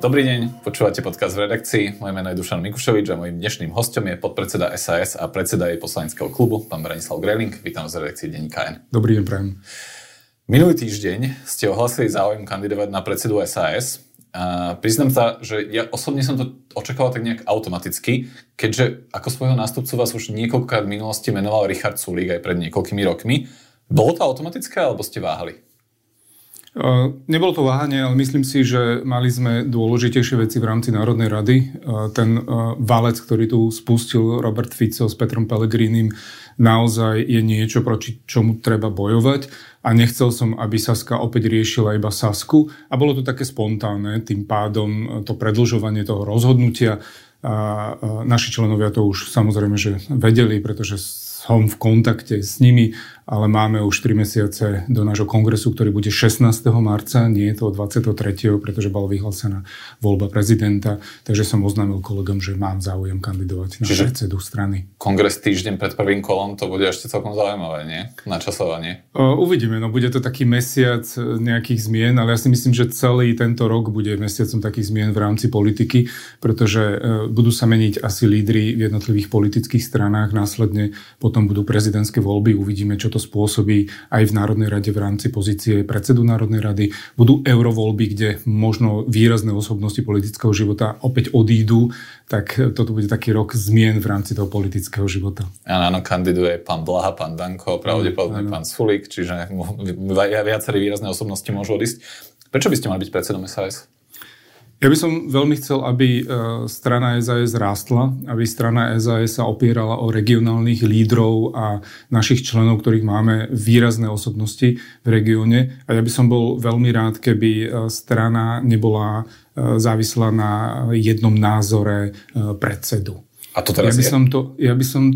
Dobrý deň, počúvate podcast v redakcii. Moje meno je Dušan Mikušovič a mojím dnešným hostom je podpredseda SAS a predseda jej poslaneckého klubu, pán Branislav Greling. Vítam z redakcie Denníka N. Dobrý deň, prajem. Minulý týždeň ste ohlasili záujem kandidovať na predsedu SAS. A priznám sa, že ja osobne som to očakával tak nejak automaticky, keďže ako svojho nástupcu vás už niekoľkokrát v minulosti menoval Richard Sulík aj pred niekoľkými rokmi. Bolo to automatické, alebo ste váhali? Nebolo to váhanie, ale myslím si, že mali sme dôležitejšie veci v rámci Národnej rady. Ten valec, ktorý tu spustil Robert Fico s Petrom Pellegrinim, naozaj je niečo, proti čomu treba bojovať. A nechcel som, aby Saska opäť riešila iba Sasku. A bolo to také spontánne, tým pádom to predlžovanie toho rozhodnutia. A naši členovia to už samozrejme, že vedeli, pretože som v kontakte s nimi ale máme už 3 mesiace do nášho kongresu, ktorý bude 16. marca, nie je to 23., pretože bola vyhlásená voľba prezidenta, takže som oznámil kolegom, že mám záujem kandidovať na Čiže predsedu strany. Kongres týždeň pred prvým kolom, to bude ešte celkom zaujímavé, nie? Načasovanie. Uvidíme, no bude to taký mesiac nejakých zmien, ale ja si myslím, že celý tento rok bude mesiacom takých zmien v rámci politiky, pretože e, budú sa meniť asi lídry v jednotlivých politických stranách, následne potom budú prezidentské voľby, uvidíme, čo to spôsobí aj v Národnej rade v rámci pozície predsedu Národnej rady. Budú eurovoľby, kde možno výrazné osobnosti politického života opäť odídu, tak toto bude taký rok zmien v rámci toho politického života. Áno, áno kandiduje pán Blaha, pán Danko, pravdepodobne pán Sulík, čiže viacerí výrazné osobnosti môžu odísť. Prečo by ste mali byť predsedom SAS? Ja by som veľmi chcel, aby e, strana SAS rástla, aby strana SAS sa opierala o regionálnych lídrov a našich členov, ktorých máme výrazné osobnosti v regióne. A ja by som bol veľmi rád, keby e, strana nebola e, závislá na jednom názore predsedu. A to teraz ja by je? Som to, ja by som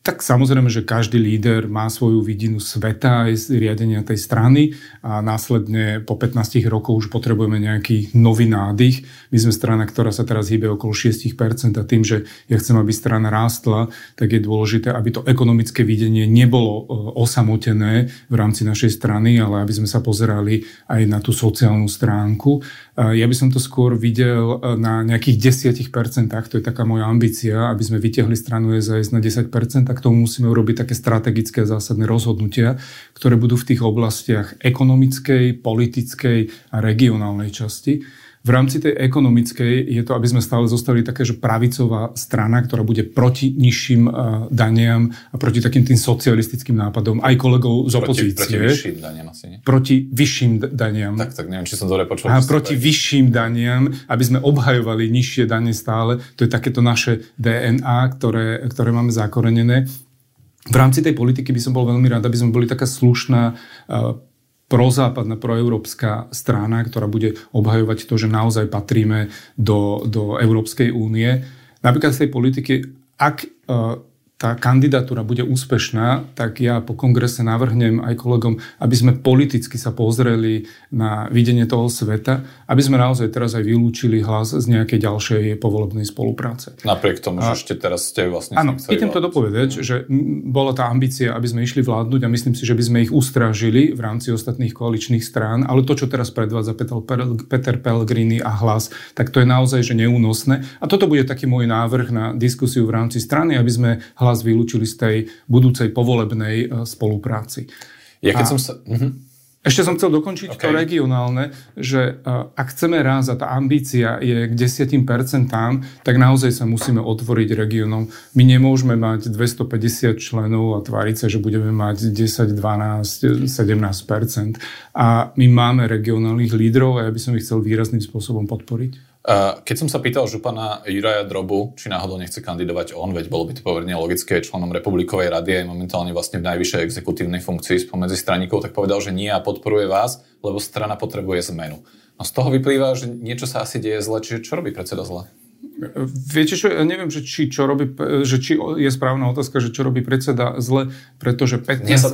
tak samozrejme, že každý líder má svoju vidinu sveta aj z riadenia tej strany a následne po 15 rokoch už potrebujeme nejaký nový nádych. My sme strana, ktorá sa teraz hýbe okolo 6% a tým, že ja chcem, aby strana rástla, tak je dôležité, aby to ekonomické videnie nebolo e, osamotené v rámci našej strany, ale aby sme sa pozerali aj na tú sociálnu stránku. Ja by som to skôr videl e, na nejakých 10%, to je taká moja ambícia, aby sme vytiahli stranu SAS na 10%, tak tomu musíme urobiť také strategické zásadné rozhodnutia, ktoré budú v tých oblastiach ekonomickej, politickej a regionálnej časti. V rámci tej ekonomickej je to, aby sme stále zostali také, že pravicová strana, ktorá bude proti nižším uh, daniam a proti takým tým socialistickým nápadom aj kolegov z opozície. Proti, proti vyšším daniam asi, nie? Proti vyšším daniam. Tak, tak neviem, či som dobre počul. A proti vyšším daniam, aby sme obhajovali nižšie dane stále. To je takéto naše DNA, ktoré, ktoré máme zakorenené. V rámci tej politiky by som bol veľmi rád, aby sme boli taká slušná uh, prozápadná, proeurópska strana, ktorá bude obhajovať to, že naozaj patríme do, do Európskej únie. Napríklad z tej politiky, ak uh, tá kandidatúra bude úspešná, tak ja po kongrese navrhnem aj kolegom, aby sme politicky sa pozreli na videnie toho sveta, aby sme naozaj teraz aj vylúčili hlas z nejakej ďalšej povolebnej spolupráce. Napriek tomu, že ešte teraz ste vlastne... Áno, idem to dopovedať, že bola tá ambícia, aby sme išli vládnuť a myslím si, že by sme ich ustrážili v rámci ostatných koaličných strán, ale to, čo teraz predvádza Peter Pellegrini a hlas, tak to je naozaj že neúnosné. A toto bude taký môj návrh na diskusiu v rámci strany, aby sme hlas hlas vylúčili z tej budúcej povolebnej e, spolupráci. Ja keď a... som sa... Uh-huh. Ešte som chcel dokončiť okay. to regionálne, že uh, ak chceme raz a tá ambícia je k 10%, tak naozaj sa musíme otvoriť regiónom. My nemôžeme mať 250 členov a tváriť sa, že budeme mať 10, 12, 17%. A my máme regionálnych lídrov a ja by som ich chcel výrazným spôsobom podporiť. Keď som sa pýtal župana Juraja Drobu, či náhodou nechce kandidovať on, veď bolo by to pomerne logické, členom Republikovej rady aj momentálne vlastne v najvyššej exekutívnej funkcii spomedzi straníkov, tak povedal, že nie a podporuje vás, lebo strana potrebuje zmenu. No z toho vyplýva, že niečo sa asi deje zle, čiže čo robí predseda zle? Viete čo, ja neviem, že či, čo robí, že či je správna otázka, že čo robí predseda zle, pretože 15... Nie sa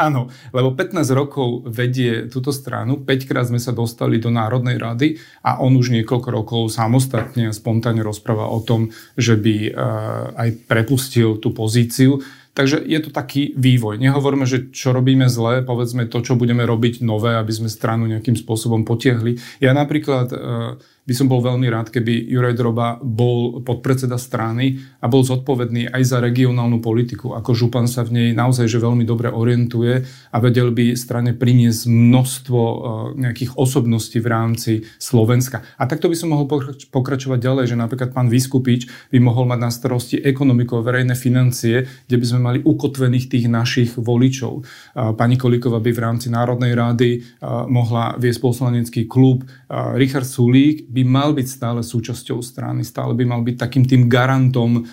áno, lebo 15 rokov vedie túto stranu, 5 krát sme sa dostali do Národnej rady a on už niekoľko rokov samostatne a spontánne rozpráva o tom, že by uh, aj prepustil tú pozíciu. Takže je to taký vývoj. Nehovorme, že čo robíme zle, povedzme to, čo budeme robiť nové, aby sme stranu nejakým spôsobom potiahli. Ja napríklad uh, by som bol veľmi rád, keby Juraj Droba bol podpredseda strany a bol zodpovedný aj za regionálnu politiku. Ako župan sa v nej naozaj že veľmi dobre orientuje a vedel by strane priniesť množstvo e, nejakých osobností v rámci Slovenska. A takto by som mohol pokračovať ďalej, že napríklad pán Vyskupič by mohol mať na starosti ekonomiku a verejné financie, kde by sme mali ukotvených tých našich voličov. Pani Kolíková by v rámci Národnej rády mohla viesť poslanecký klub. Richard Sulík by mal byť stále súčasťou strany, stále by mal byť takým tým garantom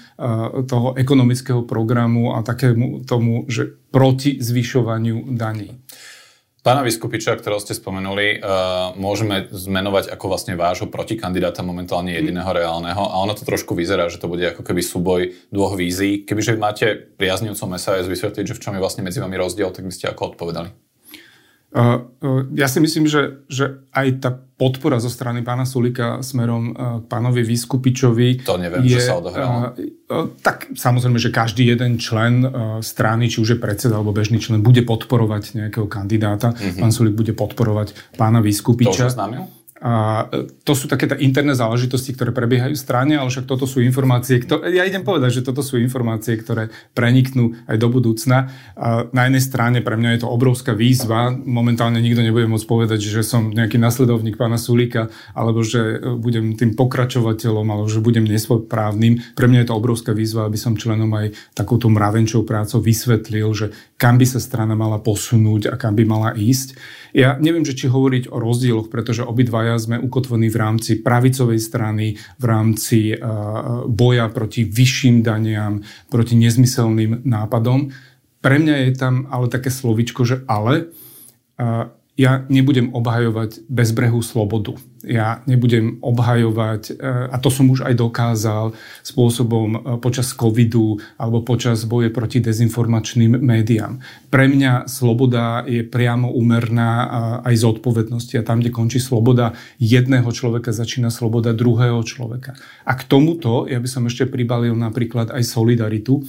toho ekonomického programu a takému tomu, že proti zvyšovaniu daní. Pána Vyskupiča, ktorého ste spomenuli, uh, môžeme zmenovať ako vlastne vášho protikandidáta momentálne mhm. jediného mm. reálneho a ono to trošku vyzerá, že to bude ako keby súboj dvoch vízií. Kebyže máte priaznivcom SAS vysvetliť, že v čom je vlastne medzi vami rozdiel, tak by ste ako odpovedali? Ja si myslím, že, že aj tá podpora zo strany pána Sulika smerom k pánovi Vyskupičovi... To neviem, je, že sa odohralo. Tak samozrejme, že každý jeden člen strany, či už je predseda alebo bežný člen, bude podporovať nejakého kandidáta. Mm-hmm. Pán Sulik bude podporovať pána Vyskupiča. To už oznámil? A e, to sú také interné záležitosti, ktoré prebiehajú v strane, ale však toto sú informácie, ktoré, ja idem povedať, že toto sú informácie, ktoré preniknú aj do budúcna. A na jednej strane pre mňa je to obrovská výzva. Momentálne nikto nebude môcť povedať, že som nejaký nasledovník pána Sulíka, alebo že e, budem tým pokračovateľom, alebo že budem nesvoprávnym. Pre mňa je to obrovská výzva, aby som členom aj takúto mravenčou prácou vysvetlil, že kam by sa strana mala posunúť a kam by mala ísť. Ja neviem, že či hovoriť o rozdieloch, pretože obidvaja sme ukotvení v rámci pravicovej strany, v rámci uh, boja proti vyšším daniam, proti nezmyselným nápadom. Pre mňa je tam ale také slovičko, že ale. Uh, ja nebudem obhajovať bezbrehú slobodu. Ja nebudem obhajovať, e, a to som už aj dokázal, spôsobom e, počas covidu alebo počas boje proti dezinformačným médiám. Pre mňa sloboda je priamo úmerná aj z odpovednosti. A tam, kde končí sloboda jedného človeka, začína sloboda druhého človeka. A k tomuto ja by som ešte pribalil napríklad aj solidaritu,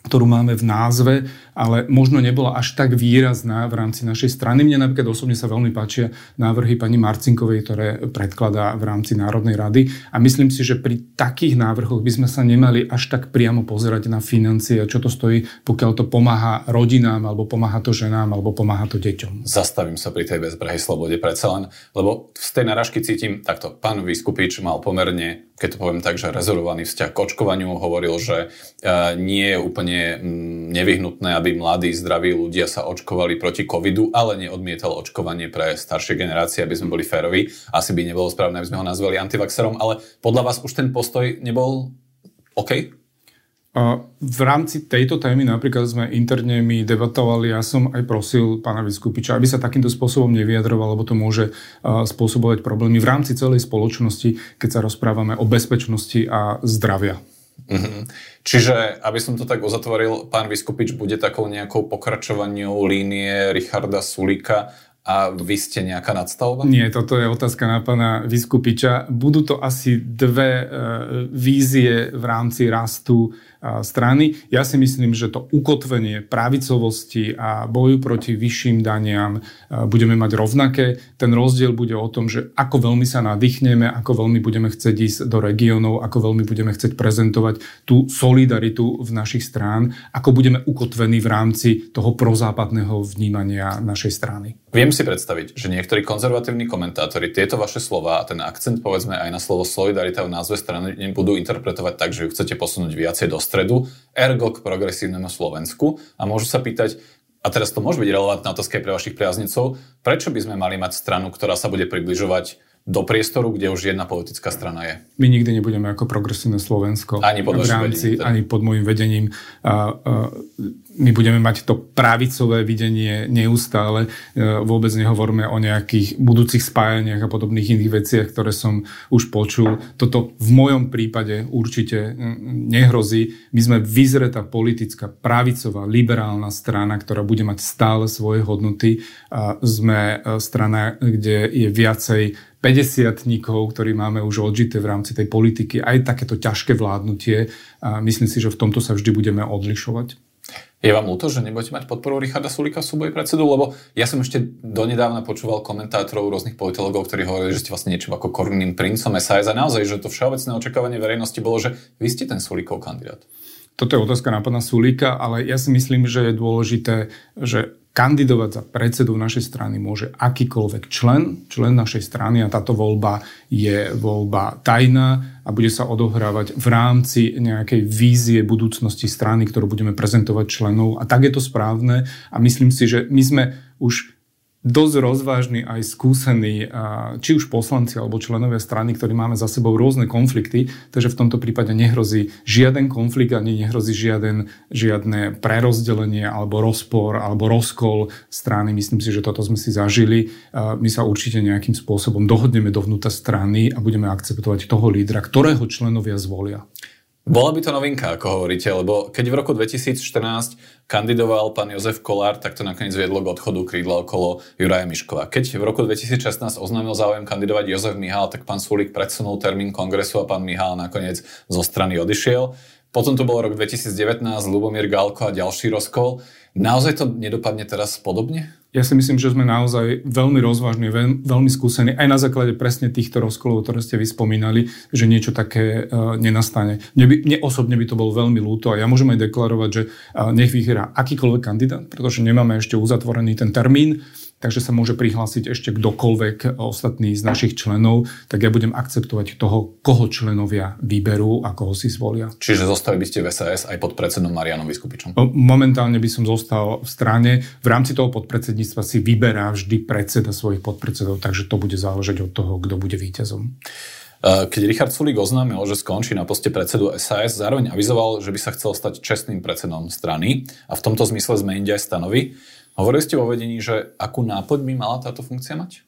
ktorú máme v názve, ale možno nebola až tak výrazná v rámci našej strany. Mne napríklad osobne sa veľmi páčia návrhy pani Marcinkovej, ktoré predkladá v rámci Národnej rady a myslím si, že pri takých návrhoch by sme sa nemali až tak priamo pozerať na financie čo to stojí, pokiaľ to pomáha rodinám, alebo pomáha to ženám, alebo pomáha to deťom. Zastavím sa pri tej bezbrehej slobode predsa len, lebo z tej narážky cítim takto. Pán Vyskupič mal pomerne keď to poviem tak, že rezervovaný vzťah k očkovaniu, hovoril, že e, nie je úplne mm, nevyhnutné, aby mladí, zdraví ľudia sa očkovali proti covidu, ale neodmietal očkovanie pre staršie generácie, aby sme boli férovi. Asi by nebolo správne, aby sme ho nazvali antivaxerom, ale podľa vás už ten postoj nebol OK? V rámci tejto témy napríklad sme interne my debatovali, ja som aj prosil pána Vyskupiča, aby sa takýmto spôsobom nevyjadroval, lebo to môže spôsobovať problémy v rámci celej spoločnosti, keď sa rozprávame o bezpečnosti a zdravia. Mm-hmm. Čiže, aby som to tak uzatvoril, pán Vyskupič bude takou nejakou pokračovaniu línie Richarda Sulika a vy ste nejaká nadstavba? Nie, toto je otázka na pána Vyskupiča. Budú to asi dve e, vízie v rámci rastu strany. Ja si myslím, že to ukotvenie pravicovosti a boju proti vyšším daniam budeme mať rovnaké. Ten rozdiel bude o tom, že ako veľmi sa nadýchneme, ako veľmi budeme chcieť ísť do regiónov, ako veľmi budeme chcieť prezentovať tú solidaritu v našich strán, ako budeme ukotvení v rámci toho prozápadného vnímania našej strany. Viem si predstaviť, že niektorí konzervatívni komentátori tieto vaše slova a ten akcent povedzme aj na slovo solidarita v názve strany budú interpretovať tak, že ju chcete posunúť viacej do stredu, ergo k progresívnemu Slovensku. A môžu sa pýtať, a teraz to môže byť relevantná otázka pre vašich priaznicov, prečo by sme mali mať stranu, ktorá sa bude približovať do priestoru, kde už jedna politická strana je. My nikdy nebudeme ako progresívne Slovensko. Ani pod v rámci, vedením, ani pod môjim vedením. A, a, my budeme mať to pravicové videnie neustále. E, vôbec nehovoríme o nejakých budúcich spájaniach a podobných iných veciach, ktoré som už počul. Toto v mojom prípade určite nehrozí. My sme vyzretá politická, pravicová, liberálna strana, ktorá bude mať stále svoje hodnoty. A sme e, strana, kde je viacej 50 ktorí máme už odžité v rámci tej politiky, aj takéto ťažké vládnutie. A myslím si, že v tomto sa vždy budeme odlišovať. Je vám ľúto, že nebudete mať podporu Richarda Sulika v súboji predsedu? Lebo ja som ešte donedávna počúval komentátorov rôznych politologov, ktorí hovorili, že ste vlastne niečo ako korunným princom SAS a naozaj, že to všeobecné očakávanie verejnosti bolo, že vy ste ten Sulikov kandidát. Toto je otázka na pána Sulíka, ale ja si myslím, že je dôležité, že kandidovať za predsedu našej strany môže akýkoľvek člen, člen našej strany a táto voľba je voľba tajná a bude sa odohrávať v rámci nejakej vízie budúcnosti strany, ktorú budeme prezentovať členov. A tak je to správne a myslím si, že my sme už dosť rozvážni aj skúsení, či už poslanci alebo členovia strany, ktorí máme za sebou rôzne konflikty, takže v tomto prípade nehrozí žiaden konflikt ani nehrozí žiaden, žiadne prerozdelenie alebo rozpor alebo rozkol strany. Myslím si, že toto sme si zažili. My sa určite nejakým spôsobom dohodneme dovnútra strany a budeme akceptovať toho lídra, ktorého členovia zvolia. Bola by to novinka, ako hovoríte, lebo keď v roku 2014 kandidoval pán Jozef Kolár, tak to nakoniec viedlo k odchodu krídla okolo Juraja Miškova. Keď v roku 2016 oznámil záujem kandidovať Jozef Mihál, tak pán Sulik predsunul termín kongresu a pán Mihál nakoniec zo strany odišiel. Potom tu bol rok 2019, Lubomír Galko a ďalší rozkol. Naozaj to nedopadne teraz podobne? Ja si myslím, že sme naozaj veľmi rozvážni, veľ, veľmi skúsení, aj na základe presne týchto rozkolov, ktoré ste vyspomínali, že niečo také uh, nenastane. Mne, by, mne osobne by to bolo veľmi ľúto a ja môžem aj deklarovať, že uh, nech vyhrá akýkoľvek kandidát, pretože nemáme ešte uzatvorený ten termín takže sa môže prihlásiť ešte kdokoľvek ostatný z našich členov, tak ja budem akceptovať toho, koho členovia vyberú a koho si zvolia. Čiže zostali by ste v SAS aj pod predsedom Marianom Vyskupičom? Momentálne by som zostal v strane. V rámci toho podpredsedníctva si vyberá vždy predseda svojich podpredsedov, takže to bude záležať od toho, kto bude víťazom. Keď Richard Sulík oznámil, že skončí na poste predsedu SAS, zároveň avizoval, že by sa chcel stať čestným predsedom strany a v tomto zmysle zmeniť aj stanovy. Hovorili ste vo vedení, že akú náplň by mala táto funkcia mať?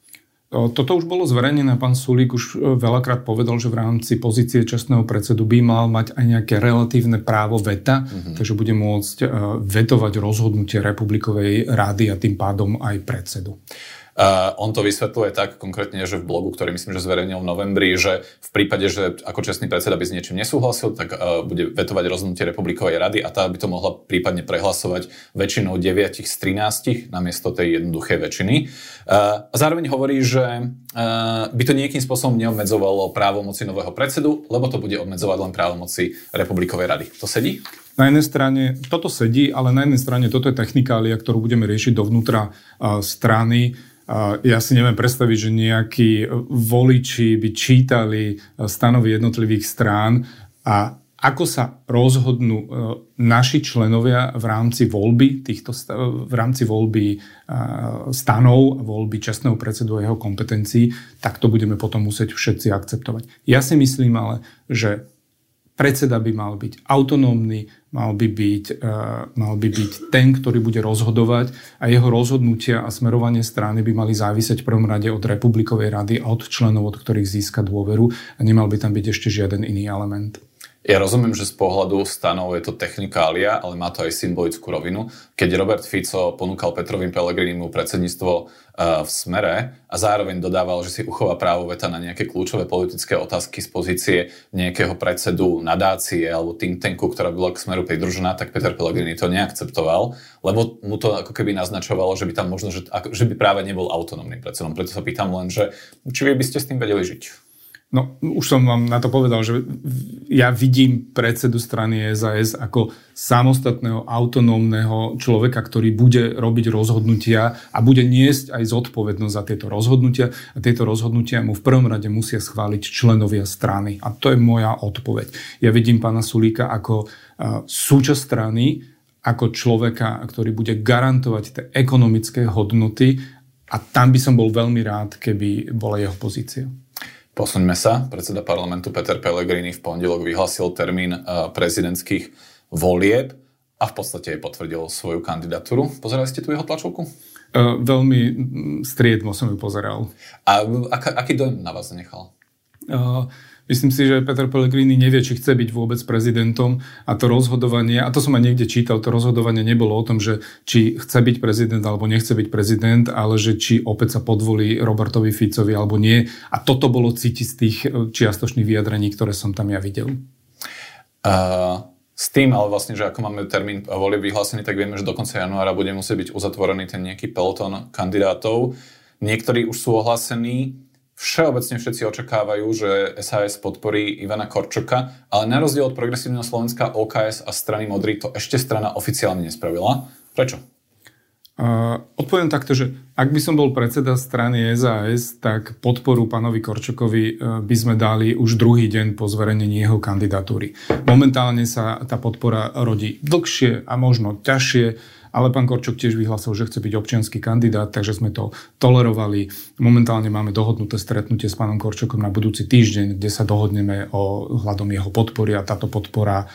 Toto už bolo zverejnené. Pán Sulík už e, veľakrát povedal, že v rámci pozície čestného predsedu by mal mať aj nejaké relatívne právo veta, uh-huh. takže bude môcť e, vetovať rozhodnutie Republikovej rády a tým pádom aj predsedu. Uh, on to vysvetľuje tak konkrétne, že v blogu, ktorý myslím, že zverejnil v novembri, že v prípade, že ako čestný predseda by s niečím nesúhlasil, tak uh, bude vetovať rozhodnutie Republikovej rady a tá by to mohla prípadne prehlasovať väčšinou 9 z 13 namiesto tej jednoduchej väčšiny. Uh, a zároveň hovorí, že by to nejakým spôsobom neobmedzovalo právomoci nového predsedu, lebo to bude obmedzovať len právomoci Republikovej rady. To sedí? Na jednej strane toto sedí, ale na jednej strane toto je technikália, ktorú budeme riešiť dovnútra strany ja si neviem predstaviť, že nejakí voliči by čítali stanovy jednotlivých strán a ako sa rozhodnú e, naši členovia v rámci voľby týchto v rámci voľby e, stanov, voľby čestného predsedu a jeho kompetencií, tak to budeme potom musieť všetci akceptovať. Ja si myslím ale, že predseda by mal byť autonómny, mal by byť, uh, mal by byť ten, ktorý bude rozhodovať a jeho rozhodnutia a smerovanie strany by mali závisieť v prvom rade od Republikovej rady a od členov, od ktorých získa dôveru a nemal by tam byť ešte žiaden iný element. Ja rozumiem, že z pohľadu stanov je to technikália, ale má to aj symbolickú rovinu. Keď Robert Fico ponúkal Petrovým Pelegrinimu predsedníctvo uh, v smere a zároveň dodával, že si uchová právo veta na nejaké kľúčové politické otázky z pozície nejakého predsedu nadácie alebo think tanku, ktorá bola k smeru pridružená, tak Peter Pellegrini to neakceptoval, lebo mu to ako keby naznačovalo, že by tam možno, že, že by práve nebol autonómnym predsedom. Preto sa pýtam len, že či by ste s tým vedeli žiť. No, už som vám na to povedal, že ja vidím predsedu strany SAS ako samostatného, autonómneho človeka, ktorý bude robiť rozhodnutia a bude niesť aj zodpovednosť za tieto rozhodnutia. A tieto rozhodnutia mu v prvom rade musia schváliť členovia strany. A to je moja odpoveď. Ja vidím pána Sulíka ako súčasť strany, ako človeka, ktorý bude garantovať tie ekonomické hodnoty a tam by som bol veľmi rád, keby bola jeho pozícia. Posuňme sa. Predseda parlamentu Peter Pellegrini v pondelok vyhlasil termín eh, prezidentských volieb a v podstate aj potvrdil svoju kandidatúru. Pozerali ste tu jeho tlačovku? Uh, veľmi striedmo som ju pozeral. A ak, aký dojem na vás zanechal? Uh, Myslím si, že Peter Pellegrini nevie, či chce byť vôbec prezidentom a to rozhodovanie, a to som aj niekde čítal, to rozhodovanie nebolo o tom, že či chce byť prezident alebo nechce byť prezident, ale že či opäť sa podvolí Robertovi Ficovi alebo nie. A toto bolo cítiť z tých čiastočných vyjadrení, ktoré som tam ja videl. Uh, S tým, ale vlastne, že ako máme termín volie vyhlásený, tak vieme, že do konca januára bude musieť byť uzatvorený ten nejaký peloton kandidátov. Niektorí už sú ohlásení, Všeobecne všetci očakávajú, že SAS podporí Ivana Korčoka, ale na rozdiel od Progresívneho Slovenska, OKS a strany Modrý to ešte strana oficiálne nespravila. Prečo? Uh, odpoviem takto, že ak by som bol predseda strany SAS, tak podporu pánovi Korčokovi uh, by sme dali už druhý deň po zverejnení jeho kandidatúry. Momentálne sa tá podpora rodí dlhšie a možno ťažšie ale pán Korčok tiež vyhlásil, že chce byť občianský kandidát, takže sme to tolerovali. Momentálne máme dohodnuté stretnutie s pánom Korčokom na budúci týždeň, kde sa dohodneme o hľadom jeho podpory a táto podpora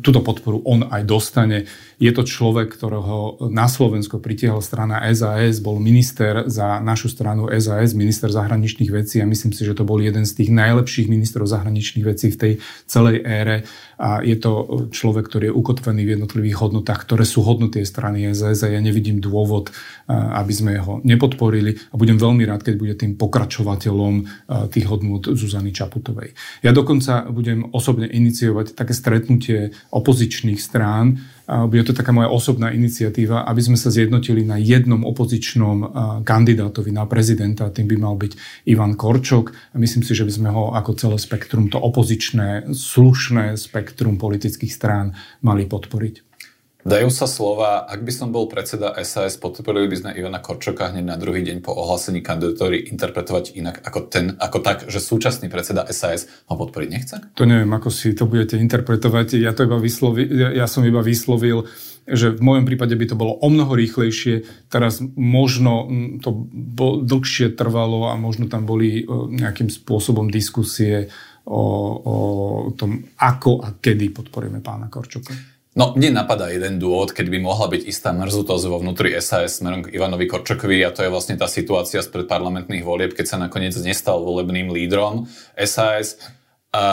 túto podporu on aj dostane. Je to človek, ktorého na Slovensko pritiahol strana SAS, bol minister za našu stranu SAS, minister zahraničných vecí a myslím si, že to bol jeden z tých najlepších ministrov zahraničných vecí v tej celej ére a je to človek, ktorý je ukotvený v jednotlivých hodnotách, ktoré sú hodnoty strany SAS a ja nevidím dôvod, aby sme ho nepodporili a budem veľmi rád, keď bude tým pokračovateľom tých hodnot Zuzany Čaputovej. Ja dokonca budem osobne iniciovať také stretnutie stretnutie opozičných strán. Bude to taká moja osobná iniciatíva, aby sme sa zjednotili na jednom opozičnom kandidátovi na prezidenta. Tým by mal byť Ivan Korčok. Myslím si, že by sme ho ako celé spektrum, to opozičné, slušné spektrum politických strán mali podporiť. Dajú sa slova, ak by som bol predseda SAS, podporili by sme Ivana Korčoka hneď na druhý deň po ohlásení kandidatúry interpretovať inak ako, ten, ako tak, že súčasný predseda SAS ho podporiť nechce? To neviem, ako si to budete interpretovať. Ja, to iba vyslovi, ja, ja som iba vyslovil, že v mojom prípade by to bolo o mnoho rýchlejšie. Teraz možno to dlhšie trvalo a možno tam boli nejakým spôsobom diskusie o, o tom, ako a kedy podporíme pána Korčoka. No, mne napadá jeden dôvod, keď by mohla byť istá mrzutosť vo vnútri SAS smerom k Ivanovi Korčokovi a to je vlastne tá situácia spred parlamentných volieb, keď sa nakoniec nestal volebným lídrom SAS. A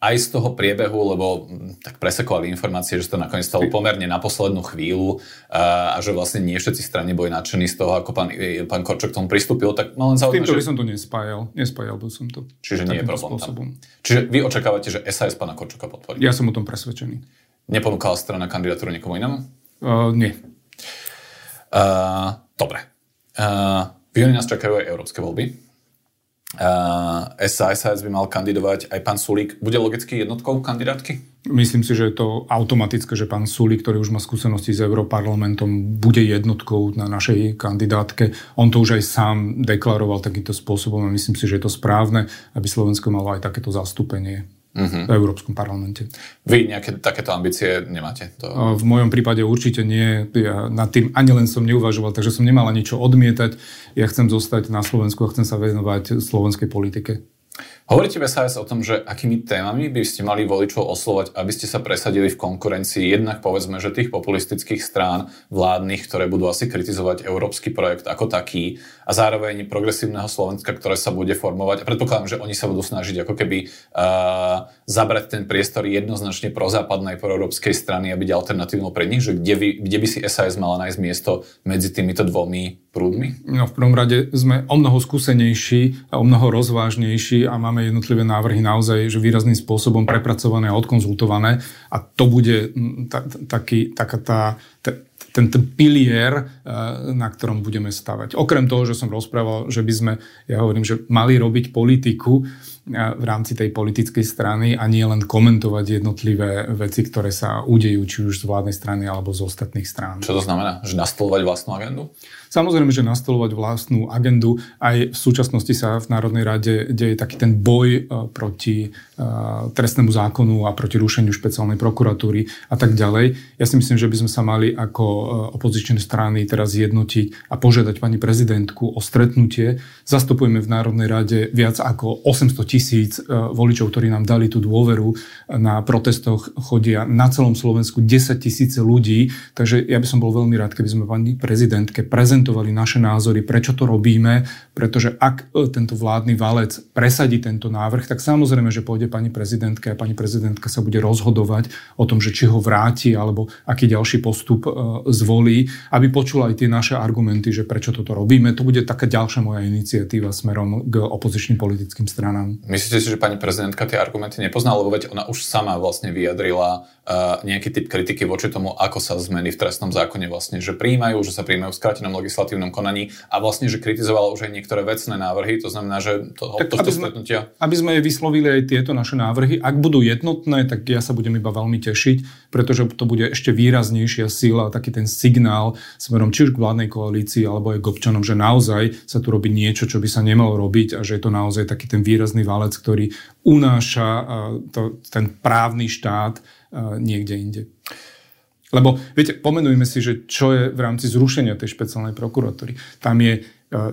aj z toho priebehu, lebo hm, tak presekovali informácie, že to nakoniec stalo pomerne na poslednú chvíľu a, a že vlastne nie všetci strany boli nadšení z toho, ako pán, pán Korčok tomu pristúpil, tak no len zaujímavé, týmto že... by som to nespájal. Nespájal by som to. Čiže nie je problém spôsobom. tam. Čiže vy očakávate, že SAS pána Korčoka podporí? Ja som o tom presvedčený. Neponúkala strana kandidatúru niekomu inému? Uh, nie. Uh, dobre. Uh, v júni nás čakajú aj európske voľby. Uh, SAS by mal kandidovať aj pán Sulík. Bude logicky jednotkou kandidátky? Myslím si, že je to automatické, že pán Sulík, ktorý už má skúsenosti s Európarlamentom, bude jednotkou na našej kandidátke. On to už aj sám deklaroval takýmto spôsobom a myslím si, že je to správne, aby Slovensko malo aj takéto zastúpenie uh-huh. v Európskom parlamente. Vy nejaké takéto ambície nemáte? To... V mojom prípade určite nie. Ja nad tým ani len som neuvažoval, takže som nemala niečo odmietať. Ja chcem zostať na Slovensku a chcem sa venovať slovenskej politike. Hovoríte v SAS o tom, že akými témami by ste mali voličov oslovať, aby ste sa presadili v konkurencii jednak povedzme, že tých populistických strán vládnych, ktoré budú asi kritizovať európsky projekt ako taký a zároveň progresívneho Slovenska, ktoré sa bude formovať. A predpokladám, že oni sa budú snažiť ako keby uh, zabrať ten priestor jednoznačne pro západnej, pro európskej strany a byť alternatívnou pre nich, že kde, by, kde by si SAS mala nájsť miesto medzi týmito dvomi prúdmi? No v prvom rade sme o mnoho skúsenejší a o mnoho rozvážnejší a máme jednotlivé návrhy naozaj že výrazným spôsobom prepracované a odkonzultované a to bude ta, taký, taká tá, ten, ten pilier, eh, na ktorom budeme stavať. Okrem toho, že som rozprával, že by sme, ja hovorím, že mali robiť politiku v rámci tej politickej strany a nie len komentovať jednotlivé veci, ktoré sa udejú, či už z vládnej strany alebo z ostatných strán. Čo to znamená? Že nastolovať vlastnú agendu? Samozrejme, že nastolovať vlastnú agendu. Aj v súčasnosti sa v Národnej rade deje taký ten boj e, proti e, trestnému zákonu a proti rušeniu špeciálnej prokuratúry a tak ďalej. Ja si myslím, že by sme sa mali ako e, opozičné strany teraz jednotiť a požiadať pani prezidentku o stretnutie. Zastupujeme v Národnej rade viac ako 800 tisíc voličov, ktorí nám dali tú dôveru. Na protestoch chodia na celom Slovensku 10 tisíce ľudí, takže ja by som bol veľmi rád, keby sme pani prezidentke prezentovali naše názory, prečo to robíme, pretože ak e, tento vládny valec presadí tento návrh, tak samozrejme, že pôjde pani prezidentka a pani prezidentka sa bude rozhodovať o tom, že či ho vráti alebo aký ďalší postup e, zvolí, aby počula aj tie naše argumenty, že prečo toto robíme. To bude taká ďalšia moja iniciatíva smerom k opozičným politickým stranám. Myslíte si, že pani prezidentka tie argumenty nepozná, lebo veď ona už sama vlastne vyjadrila uh, nejaký typ kritiky voči tomu, ako sa zmeny v trestnom zákone vlastne, že príjmajú, že sa príjmajú v skrátenom legislatívnom konaní a vlastne, že kritizovala už aj niektoré vecné návrhy, to znamená, že to, tak, aby, sme, aby sme vyslovili aj tieto naše návrhy, ak budú jednotné, tak ja sa budem iba veľmi tešiť, pretože to bude ešte výraznejšia sila, taký ten signál smerom či už k vládnej koalícii alebo aj k občanom, že naozaj sa tu robí niečo, čo by sa nemalo robiť a že je to naozaj taký ten výrazný válec, ktorý unáša to, ten právny štát niekde inde. Lebo, viete, pomenujme si, že čo je v rámci zrušenia tej špeciálnej prokuratúry. Tam je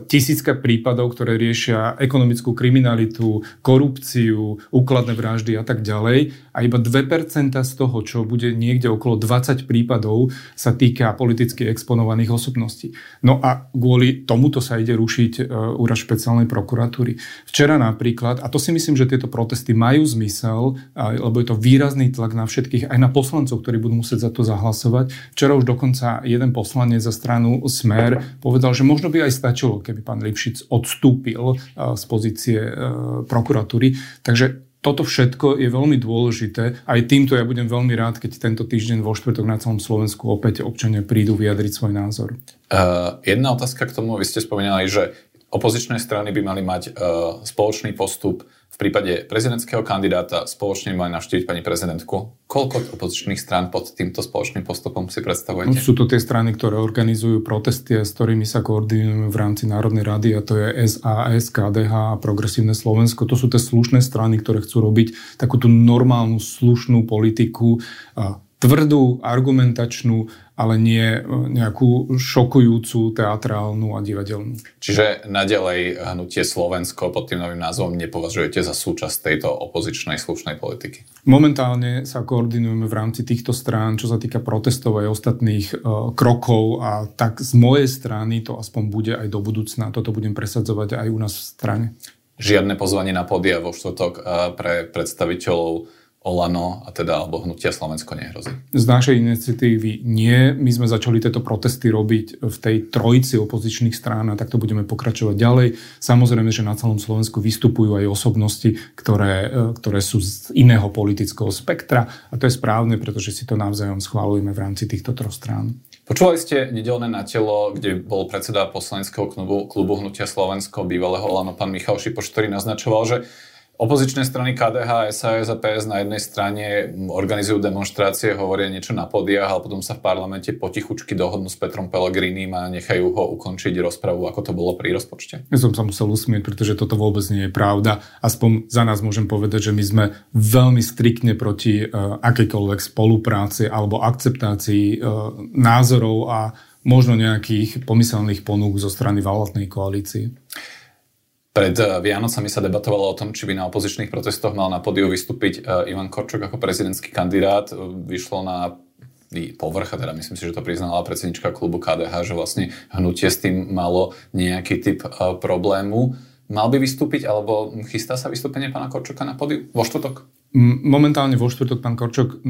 tisícka prípadov, ktoré riešia ekonomickú kriminalitu, korupciu, úkladné vraždy a tak ďalej. A iba 2% z toho, čo bude niekde okolo 20 prípadov, sa týka politicky exponovaných osobností. No a kvôli tomuto sa ide rušiť e, úrad špeciálnej prokuratúry. Včera napríklad, a to si myslím, že tieto protesty majú zmysel, lebo je to výrazný tlak na všetkých, aj na poslancov, ktorí budú musieť za to zahlasovať. Včera už dokonca jeden poslanec za stranu Smer povedal, že možno by aj stačilo stačilo, keby pán Lipšic odstúpil z pozície e, prokuratúry. Takže toto všetko je veľmi dôležité. Aj týmto ja budem veľmi rád, keď tento týždeň vo štvrtok na celom Slovensku opäť občania prídu vyjadriť svoj názor. Uh, jedna otázka k tomu, vy ste spomínali, že opozičné strany by mali mať uh, spoločný postup v prípade prezidentského kandidáta spoločne mali navštíviť pani prezidentku. Koľko opozičných strán pod týmto spoločným postupom si predstavujete? Sú to tie strany, ktoré organizujú protesty a s ktorými sa koordinujeme v rámci Národnej rady a to je SAS, KDH a Progresívne Slovensko. To sú tie slušné strany, ktoré chcú robiť takúto normálnu, slušnú politiku tvrdú, argumentačnú, ale nie e, nejakú šokujúcu, teatrálnu a divadelnú. Čiže naďalej hnutie Slovensko pod tým novým názvom nepovažujete za súčasť tejto opozičnej slušnej politiky? Momentálne sa koordinujeme v rámci týchto strán, čo sa týka protestov aj ostatných uh, krokov a tak z mojej strany to aspoň bude aj do budúcna. Toto budem presadzovať aj u nás v strane. Žiadne pozvanie na podia vo štvrtok uh, pre predstaviteľov Olano a teda alebo hnutia Slovensko nehrozí? Z našej iniciatívy nie. My sme začali tieto protesty robiť v tej trojici opozičných strán a takto budeme pokračovať ďalej. Samozrejme, že na celom Slovensku vystupujú aj osobnosti, ktoré, e, ktoré sú z iného politického spektra a to je správne, pretože si to navzájom schválujeme v rámci týchto troch strán. Počúvali ste nedelné na telo, kde bol predseda poslaneckého klubu, klubu Hnutia Slovensko, bývalého Olano, pán Michal Šipoš, ktorý naznačoval, že Opozičné strany KDH, SAS a PS na jednej strane organizujú demonstrácie, hovoria niečo na podiach, ale potom sa v parlamente potichučky dohodnú s Petrom Pellegrinim a nechajú ho ukončiť rozpravu, ako to bolo pri rozpočte. Ja som sa musel usmieť, pretože toto vôbec nie je pravda. Aspoň za nás môžem povedať, že my sme veľmi striktne proti uh, akejkoľvek spolupráci alebo akceptácii uh, názorov a možno nejakých pomyselných ponúk zo strany vládnej koalície. Pred eh, Vianocami sa debatovalo o tom, či by na opozičných protestoch mal na podiu vystúpiť eh, Ivan Korčok ako prezidentský kandidát. Vyšlo na povrch, teda myslím si, že to priznala predsednička klubu KDH, že vlastne hnutie s tým malo nejaký typ eh, problému. Mal by vystúpiť, alebo chystá sa vystúpenie pána Korčoka na podiu vo štvrtok? Momentálne vo štvrtok pán Korčok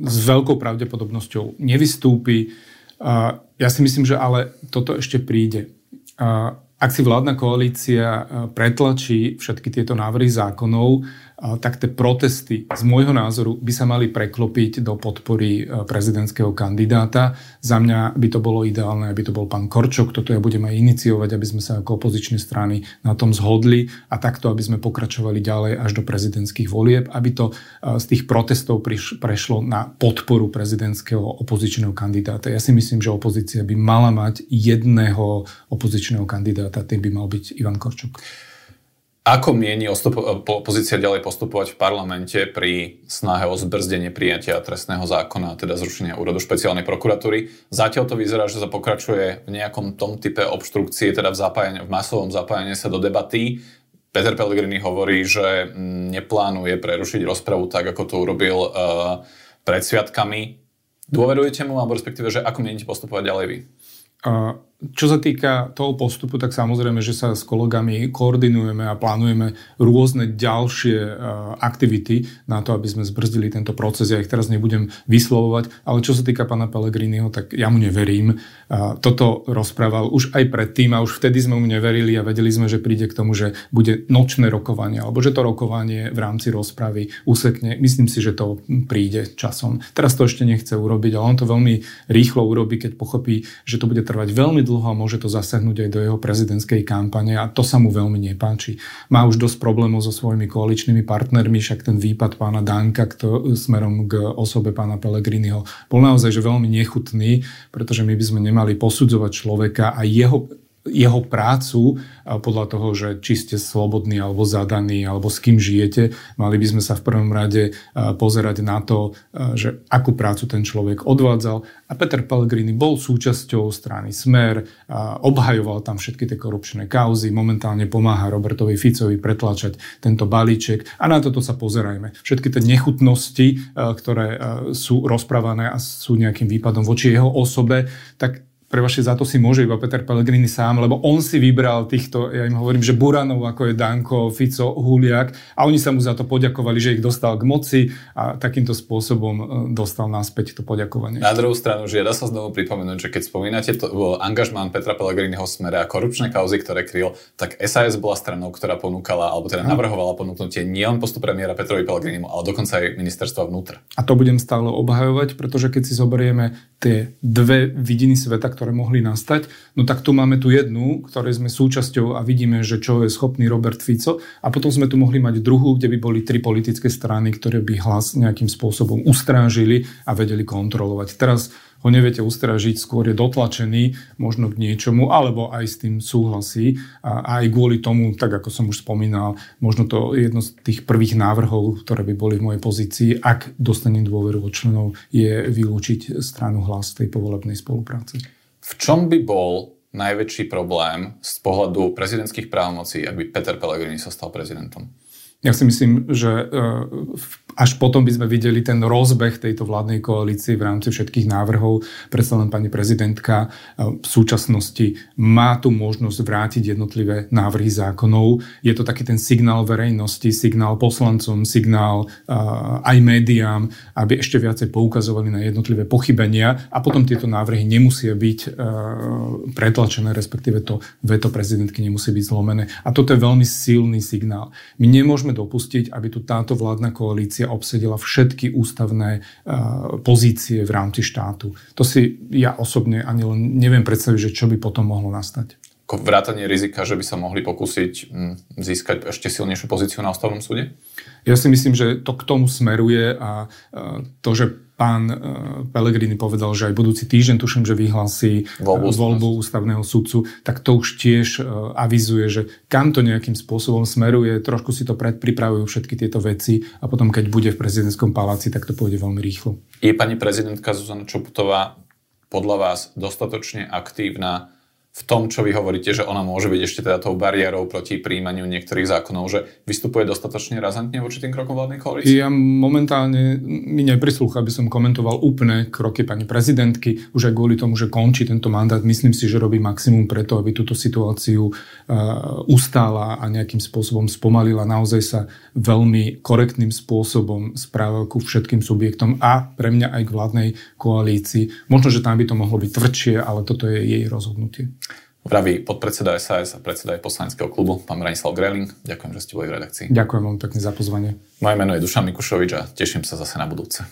s veľkou pravdepodobnosťou nevystúpi. Ja si myslím, že ale toto ešte príde. Ak si vládna koalícia e, pretlačí všetky tieto návrhy zákonov, tak tie protesty z môjho názoru by sa mali preklopiť do podpory e, prezidentského kandidáta. Za mňa by to bolo ideálne, aby to bol pán Korčok. Toto ja budem aj iniciovať, aby sme sa ako opozičné strany na tom zhodli a takto, aby sme pokračovali ďalej až do prezidentských volieb, aby to e, z tých protestov prešlo na podporu prezidentského opozičného kandidáta. Ja si myslím, že opozícia by mala mať jedného opozičného kandidáta, tým by mal byť Ivan Korčok. Ako mieni opozícia ďalej postupovať v parlamente pri snahe o zbrzdenie prijatia trestného zákona, teda zrušenia úradu špeciálnej prokuratúry? Zatiaľ to vyzerá, že sa pokračuje v nejakom tom type obštrukcie, teda v, zapájanie, v masovom zapájaní sa do debaty. Peter Pellegrini hovorí, že neplánuje prerušiť rozpravu tak, ako to urobil uh, pred sviatkami. Dôverujete mu, alebo respektíve, že ako mienite postupovať ďalej vy? Uh, čo sa týka toho postupu, tak samozrejme, že sa s kolegami koordinujeme a plánujeme rôzne ďalšie uh, aktivity na to, aby sme zbrzdili tento proces. Ja ich teraz nebudem vyslovovať, ale čo sa týka pána Pellegriniho, tak ja mu neverím. Uh, toto rozprával už aj predtým a už vtedy sme mu neverili a vedeli sme, že príde k tomu, že bude nočné rokovanie alebo že to rokovanie v rámci rozpravy usekne. Myslím si, že to príde časom. Teraz to ešte nechce urobiť, ale on to veľmi rýchlo urobí, keď pochopí, že to bude trvať veľmi dlho a môže to zasahnúť aj do jeho prezidentskej kampane a to sa mu veľmi nepáči. Má už dosť problémov so svojimi koaličnými partnermi, však ten výpad pána Danka kto, smerom k osobe pána Pellegriniho bol naozaj že veľmi nechutný, pretože my by sme nemali posudzovať človeka a jeho jeho prácu podľa toho, že či ste slobodní alebo zadaní, alebo s kým žijete. Mali by sme sa v prvom rade pozerať na to, že akú prácu ten človek odvádzal. A Peter Pellegrini bol súčasťou strany Smer, obhajoval tam všetky tie korupčné kauzy, momentálne pomáha Robertovi Ficovi pretlačať tento balíček a na toto sa pozerajme. Všetky tie nechutnosti, ktoré sú rozprávané a sú nejakým výpadom voči jeho osobe, tak prevažte za to si môže iba Peter Pellegrini sám, lebo on si vybral týchto, ja im hovorím, že Buranov, ako je Danko, Fico, Huliak a oni sa mu za to poďakovali, že ich dostal k moci a takýmto spôsobom e, dostal naspäť to poďakovanie. Na druhú stranu, žiada sa znovu pripomenúť, že keď spomínate to, angažmán Petra Pellegriniho smere a korupčné kauzy, ktoré kryl, tak SAS bola stranou, ktorá ponúkala, alebo teda navrhovala ponúknutie nielen postup premiéra Petrovi Pellegrinimu, ale dokonca aj ministerstva vnútra. A to budem stále obhajovať, pretože keď si zoberieme tie dve vidiny sveta, ktoré mohli nastať, no tak tu máme tu jednu, ktorej sme súčasťou a vidíme, že čo je schopný Robert Fico a potom sme tu mohli mať druhú, kde by boli tri politické strany, ktoré by hlas nejakým spôsobom ustrážili a vedeli kontrolovať. Teraz ho neviete ustražiť, skôr je dotlačený možno k niečomu, alebo aj s tým súhlasí. A aj kvôli tomu, tak ako som už spomínal, možno to jedno z tých prvých návrhov, ktoré by boli v mojej pozícii, ak dostanem dôveru od členov, je vylúčiť stranu hlas tej povolebnej spolupráce. V čom by bol najväčší problém z pohľadu prezidentských právomocí, ak by Peter Pellegrini sa stal prezidentom? Ja si myslím, že e, až potom by sme videli ten rozbeh tejto vládnej koalície v rámci všetkých návrhov. Predsa len pani prezidentka e, v súčasnosti má tu možnosť vrátiť jednotlivé návrhy zákonov. Je to taký ten signál verejnosti, signál poslancom, signál e, aj médiám, aby ešte viacej poukazovali na jednotlivé pochybenia a potom tieto návrhy nemusia byť pretlačené, respektíve to veto prezidentky nemusí byť zlomené. A toto je veľmi silný signál. My nemôžeme dopustiť, aby tu táto vládna koalícia obsedila všetky ústavné uh, pozície v rámci štátu. To si ja osobne ani len neviem predstaviť, že čo by potom mohlo nastať. Vrátanie rizika, že by sa mohli pokúsiť hm, získať ešte silnejšiu pozíciu na ústavnom súde? Ja si myslím, že to k tomu smeruje a uh, to, že pán uh, Pellegrini povedal, že aj budúci týždeň, tuším, že vyhlási voľbu, voľbu ústavného sudcu, tak to už tiež uh, avizuje, že kam to nejakým spôsobom smeruje, trošku si to predpripravujú všetky tieto veci a potom, keď bude v prezidentskom paláci, tak to pôjde veľmi rýchlo. Je pani prezidentka Zuzana Čoputová podľa vás dostatočne aktívna v tom, čo vy hovoríte, že ona môže byť ešte teda tou bariérou proti príjmaniu niektorých zákonov, že vystupuje dostatočne razantne voči tým krokom vládnej koalície? Ja momentálne mi neprislúcha, aby som komentoval úplne kroky pani prezidentky, už aj kvôli tomu, že končí tento mandát. Myslím si, že robí maximum preto, aby túto situáciu uh, ustála a nejakým spôsobom spomalila. Naozaj sa veľmi korektným spôsobom správa ku všetkým subjektom a pre mňa aj k vládnej koalícii. Možno, že tam by to mohlo byť tvrdšie, ale toto je jej rozhodnutie. Praví podpredseda SAS a predseda aj poslaneckého klubu, pán Branislav Greling. Ďakujem, že ste boli v redakcii. Ďakujem vám pekne za pozvanie. Moje meno je Dušan Mikušovič a teším sa zase na budúce.